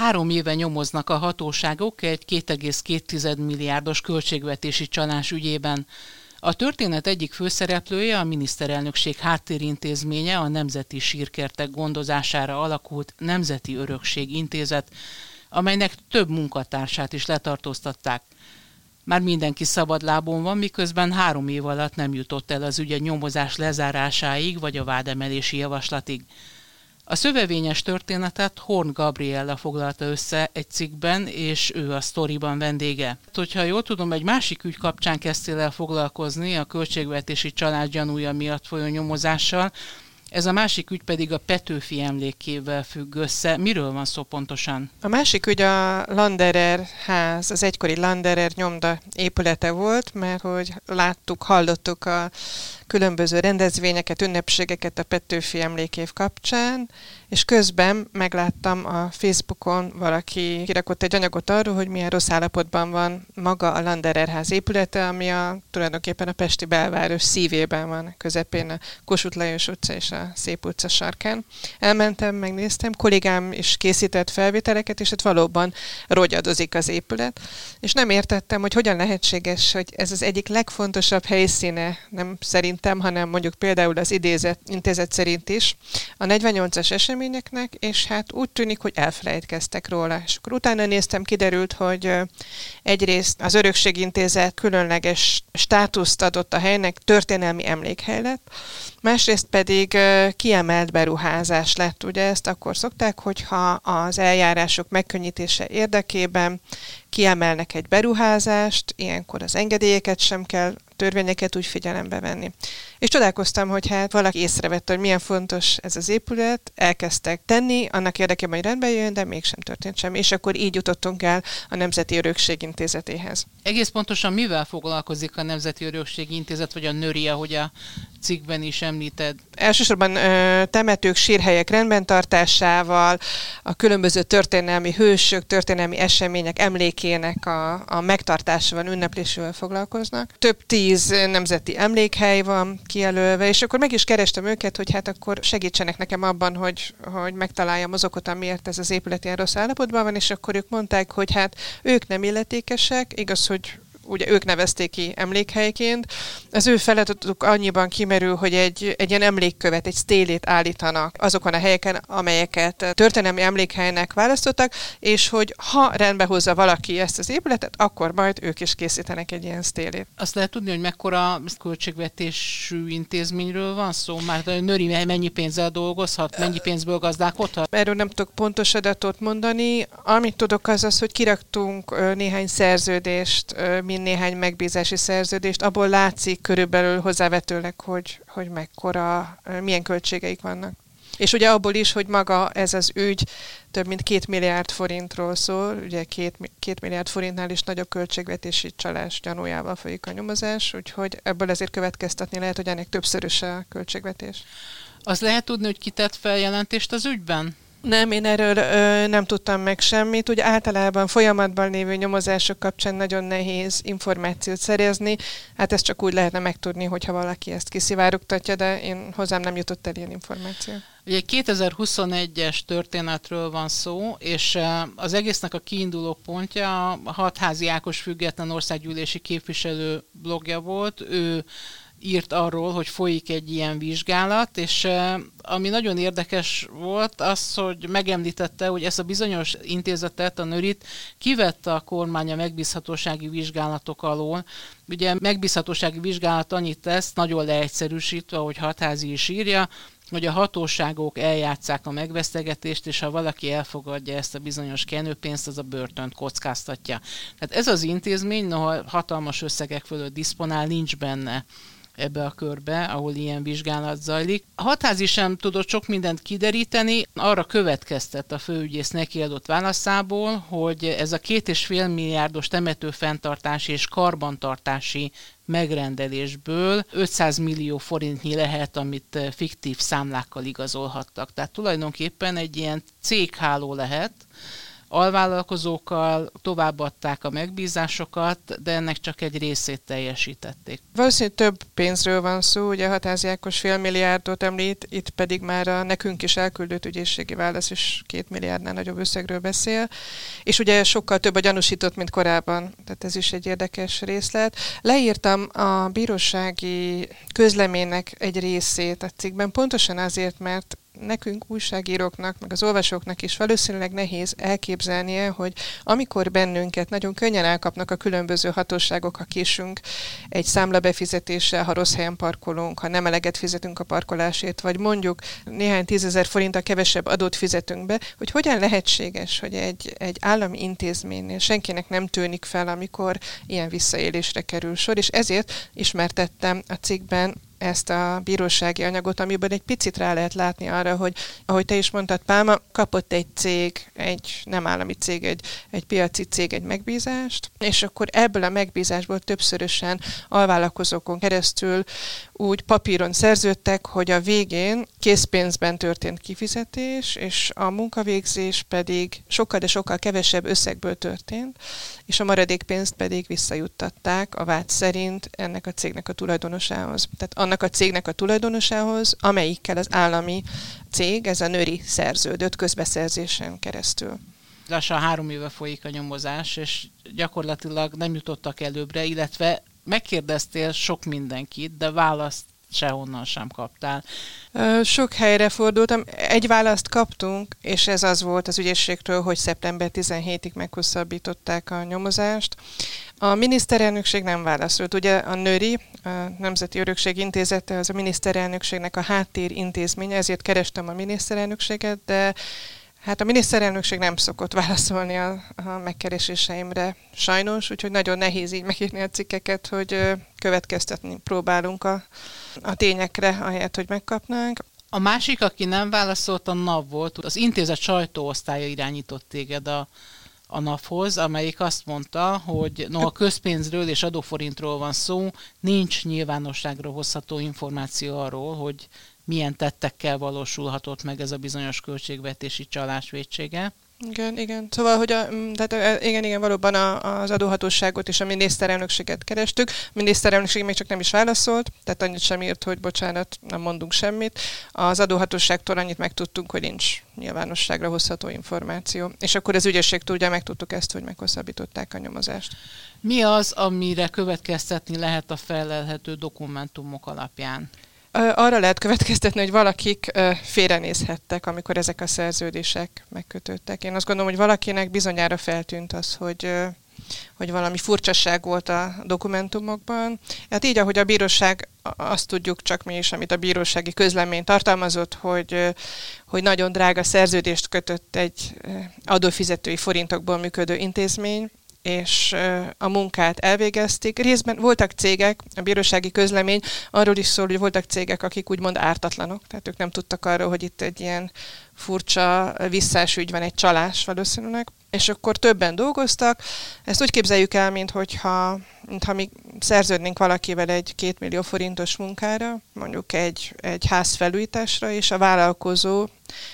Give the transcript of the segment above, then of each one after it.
Három éve nyomoznak a hatóságok egy 2,2 milliárdos költségvetési csalás ügyében. A történet egyik főszereplője a miniszterelnökség háttérintézménye a Nemzeti Sírkertek gondozására alakult Nemzeti Örökség Intézet, amelynek több munkatársát is letartóztatták. Már mindenki szabadlábon van, miközben három év alatt nem jutott el az ügye nyomozás lezárásáig vagy a vádemelési javaslatig. A szövevényes történetet Horn Gabriella foglalta össze egy cikkben, és ő a sztoriban vendége. Hogyha jól tudom, egy másik ügy kapcsán kezdtél el foglalkozni a költségvetési család gyanúja miatt folyó nyomozással, ez a másik ügy pedig a Petőfi emlékével függ össze. Miről van szó pontosan? A másik ügy a Landerer ház, az egykori Landerer nyomda épülete volt, mert hogy láttuk, hallottuk a különböző rendezvényeket, ünnepségeket a Petőfi emlékév kapcsán, és közben megláttam a Facebookon valaki kirakott egy anyagot arról, hogy milyen rossz állapotban van maga a Landerer ház épülete, ami a, tulajdonképpen a Pesti belváros szívében van, közepén a Kossuth Lajos utca és a Szép utca sarkán. Elmentem, megnéztem, kollégám is készített felvételeket, és ott valóban rogyadozik az épület, és nem értettem, hogy hogyan lehetséges, hogy ez az egyik legfontosabb helyszíne, nem szerintem, hanem mondjuk például az idézet, intézet szerint is, a 48-as esemény eseményeknek, és hát úgy tűnik, hogy elfelejtkeztek róla. És akkor utána néztem, kiderült, hogy egyrészt az Örökségintézet különleges státuszt adott a helynek, történelmi emlékhely lett, másrészt pedig kiemelt beruházás lett. Ugye ezt akkor szokták, hogyha az eljárások megkönnyítése érdekében kiemelnek egy beruházást, ilyenkor az engedélyeket sem kell törvényeket úgy figyelembe venni. És csodálkoztam, hogy hát valaki észrevette, hogy milyen fontos ez az épület, elkezdtek tenni, annak érdekében, hogy rendbe jön, de mégsem történt semmi. És akkor így jutottunk el a Nemzeti Örökség Intézetéhez. Egész pontosan mivel foglalkozik a Nemzeti Örökség Intézet, vagy a NÖRI, ahogy a cikkben is említed? Elsősorban ö, temetők, sírhelyek rendben tartásával, a különböző történelmi hősök, történelmi események emlékének a, a megtartásával, ünneplésével foglalkoznak. Több tíz nemzeti emlékhely van kijelölve, és akkor meg is kerestem őket, hogy hát akkor segítsenek nekem abban, hogy, hogy megtaláljam azokat, amiért ez az épület ilyen rossz állapotban van, és akkor ők mondták, hogy hát ők nem illetékesek, igaz, hogy ugye ők nevezték ki emlékhelyként. Az ő feladatuk annyiban kimerül, hogy egy, egy ilyen emlékkövet, egy stélét állítanak azokon a helyeken, amelyeket történelmi emlékhelynek választottak, és hogy ha rendbe hozza valaki ezt az épületet, akkor majd ők is készítenek egy ilyen stélét. Azt lehet tudni, hogy mekkora költségvetésű intézményről van szó? Már a nőri mennyi pénzzel dolgozhat, mennyi pénzből gazdálkodhat? Erről nem tudok pontos adatot mondani. Amit tudok az az, hogy kiraktunk néhány szerződést, mint néhány megbízási szerződést, abból látszik körülbelül hozzávetőleg, hogy, hogy mekkora, milyen költségeik vannak. És ugye abból is, hogy maga ez az ügy több mint két milliárd forintról szól, ugye két, két milliárd forintnál is nagyobb költségvetési csalás gyanújával folyik a nyomozás, úgyhogy ebből ezért következtetni lehet, hogy ennek többszörös a költségvetés. Az lehet tudni, hogy kitett feljelentést az ügyben? Nem, én erről ö, nem tudtam meg semmit. Ugye általában folyamatban lévő nyomozások kapcsán nagyon nehéz információt szerezni. Hát ezt csak úgy lehetne megtudni, hogyha valaki ezt kiszivárogtatja, de én hozzám nem jutott el ilyen információ. Ugye 2021-es történetről van szó, és az egésznek a kiinduló pontja a hatházi Ákos független országgyűlési képviselő blogja volt. Ő írt arról, hogy folyik egy ilyen vizsgálat, és ami nagyon érdekes volt, az, hogy megemlítette, hogy ezt a bizonyos intézetet, a nőrit kivette a kormány a megbízhatósági vizsgálatok alól. Ugye megbízhatósági vizsgálat annyit tesz, nagyon leegyszerűsítve, hogy hatházi is írja, hogy a hatóságok eljátszák a megvesztegetést, és ha valaki elfogadja ezt a bizonyos kenőpénzt, az a börtönt kockáztatja. Tehát ez az intézmény, noha hatalmas összegek fölött diszponál, nincs benne ebbe a körbe, ahol ilyen vizsgálat zajlik. A hatházi sem tudott sok mindent kideríteni, arra következtet a főügyész neki adott válaszából, hogy ez a két és fél milliárdos temetőfenntartási és karbantartási megrendelésből 500 millió forintnyi lehet, amit fiktív számlákkal igazolhattak. Tehát tulajdonképpen egy ilyen cégháló lehet, alvállalkozókkal továbbadták a megbízásokat, de ennek csak egy részét teljesítették. Valószínűleg több pénzről van szó, ugye Hatázi Ákos fél milliárdot említ, itt pedig már a nekünk is elküldött ügyészségi válasz is két milliárdnál nagyobb összegről beszél, és ugye sokkal több a gyanúsított, mint korábban, tehát ez is egy érdekes részlet. Leírtam a bírósági közleménynek egy részét a cikkben, pontosan azért, mert nekünk újságíróknak, meg az olvasóknak is valószínűleg nehéz elképzelnie, hogy amikor bennünket nagyon könnyen elkapnak a különböző hatóságok, ha késünk egy számla befizetéssel, ha rossz helyen parkolunk, ha nem eleget fizetünk a parkolásért, vagy mondjuk néhány tízezer a kevesebb adót fizetünk be, hogy hogyan lehetséges, hogy egy, egy állami intézménynél senkinek nem tűnik fel, amikor ilyen visszaélésre kerül sor, és ezért ismertettem a cikkben ezt a bírósági anyagot, amiből egy picit rá lehet látni arra, hogy ahogy te is mondtad, Pálma, kapott egy cég, egy nem állami cég, egy, egy piaci cég egy megbízást, és akkor ebből a megbízásból többszörösen alvállalkozókon keresztül úgy papíron szerződtek, hogy a végén készpénzben történt kifizetés, és a munkavégzés pedig sokkal, de sokkal kevesebb összegből történt, és a maradék pénzt pedig visszajuttatták a vád szerint ennek a cégnek a tulajdonosához. Tehát annak a cégnek a tulajdonosához, amelyikkel az állami cég, ez a nőri szerződött közbeszerzésen keresztül. Lassan három éve folyik a nyomozás, és gyakorlatilag nem jutottak előbbre, illetve megkérdeztél sok mindenkit, de választ sehonnan sem kaptál. Sok helyre fordultam. Egy választ kaptunk, és ez az volt az ügyészségtől, hogy szeptember 17-ig meghosszabbították a nyomozást. A miniszterelnökség nem válaszolt. Ugye a NÖRI, a Nemzeti Örökség Intézete, az a miniszterelnökségnek a háttér intézménye, ezért kerestem a miniszterelnökséget, de Hát a miniszterelnökség nem szokott válaszolni a, a megkereséseimre sajnos, úgyhogy nagyon nehéz így megírni a cikkeket, hogy következtetni próbálunk a, a tényekre, ahelyett, hogy megkapnánk. A másik, aki nem válaszolt, a NAV volt. Az intézet sajtóosztálya irányított téged a, a NAV-hoz, amelyik azt mondta, hogy no, a közpénzről és adóforintról van szó, nincs nyilvánosságra hozható információ arról, hogy milyen tettekkel valósulhatott meg ez a bizonyos költségvetési csalás vétsége. Igen, igen. Szóval, hogy a, mm, tehát igen, igen, valóban a, az adóhatóságot és a miniszterelnökséget kerestük. A miniszterelnökség még csak nem is válaszolt, tehát annyit sem írt, hogy bocsánat, nem mondunk semmit. Az adóhatóságtól annyit megtudtunk, hogy nincs nyilvánosságra hozható információ. És akkor az ügyesség tudja, megtudtuk ezt, hogy meghosszabbították a nyomozást. Mi az, amire következtetni lehet a felelhető dokumentumok alapján? Arra lehet következtetni, hogy valakik félrenézhettek, amikor ezek a szerződések megkötöttek. Én azt gondolom, hogy valakinek bizonyára feltűnt az, hogy hogy valami furcsaság volt a dokumentumokban. Hát így, ahogy a bíróság, azt tudjuk csak mi is, amit a bírósági közlemény tartalmazott, hogy, hogy nagyon drága szerződést kötött egy adófizetői forintokból működő intézmény, és a munkát elvégezték. Részben voltak cégek, a bírósági közlemény arról is szól, hogy voltak cégek, akik úgymond ártatlanok, tehát ők nem tudtak arról, hogy itt egy ilyen furcsa visszás ügy van, egy csalás valószínűleg, és akkor többen dolgoztak. Ezt úgy képzeljük el, mintha, mintha mi szerződnénk valakivel egy két millió forintos munkára, mondjuk egy, egy ház felújításra, és a vállalkozó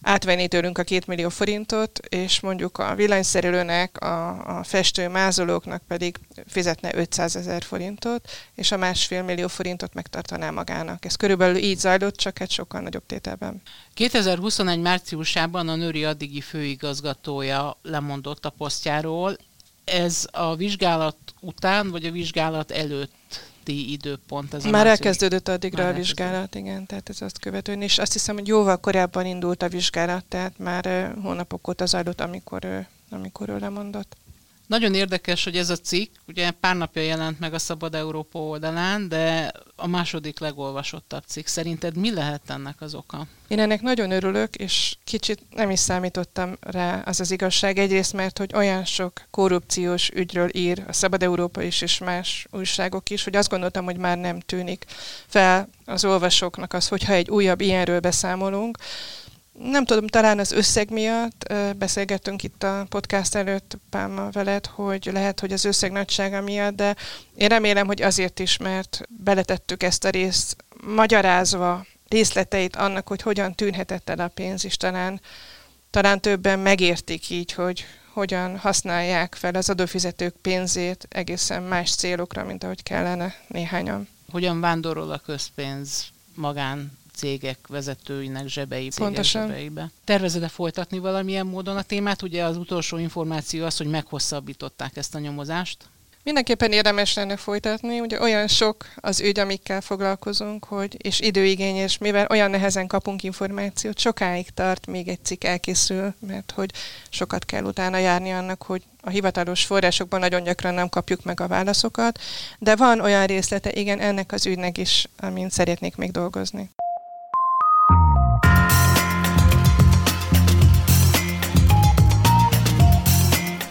átvenni tőlünk a két millió forintot, és mondjuk a villanyszerelőnek, a, a festő mázolóknak pedig fizetne 500 ezer forintot, és a másfél millió forintot megtartaná magának. Ez körülbelül így zajlott, csak egy sokkal nagyobb tételben. 2021 márciusában a Nőri addigi főigazgatója lemondott a posztjáról. Ez a vizsgálat után, vagy a vizsgálat előtt időpont. Ez a Már elkezdődött addigra már a vizsgálat, igen, tehát ez azt követően, és azt hiszem, hogy jóval korábban indult a vizsgálat, tehát már hónapok óta zajlott, amikor, amikor ő lemondott. Nagyon érdekes, hogy ez a cikk, ugye pár napja jelent meg a Szabad Európa oldalán, de a második legolvasottabb cikk. Szerinted mi lehet ennek az oka? Én ennek nagyon örülök, és kicsit nem is számítottam rá az az igazság. Egyrészt, mert hogy olyan sok korrupciós ügyről ír a Szabad Európa is, és más újságok is, hogy azt gondoltam, hogy már nem tűnik fel az olvasóknak az, hogyha egy újabb ilyenről beszámolunk, nem tudom, talán az összeg miatt beszélgettünk itt a podcast előtt Pálma veled, hogy lehet, hogy az összeg nagysága miatt, de én remélem, hogy azért is, mert beletettük ezt a részt magyarázva részleteit annak, hogy hogyan tűnhetett el a pénz, és talán, talán többen megértik így, hogy hogyan használják fel az adófizetők pénzét egészen más célokra, mint ahogy kellene néhányan. Hogyan vándorol a közpénz magán cégek vezetőinek zsebei, Pontosan. zsebeibe. Tervezed-e folytatni valamilyen módon a témát? Ugye az utolsó információ az, hogy meghosszabbították ezt a nyomozást. Mindenképpen érdemes lenne folytatni, ugye olyan sok az ügy, amikkel foglalkozunk, hogy, és időigényes, mivel olyan nehezen kapunk információt, sokáig tart, még egy cikk elkészül, mert hogy sokat kell utána járni annak, hogy a hivatalos forrásokban nagyon gyakran nem kapjuk meg a válaszokat, de van olyan részlete, igen, ennek az ügynek is, amin szeretnék még dolgozni.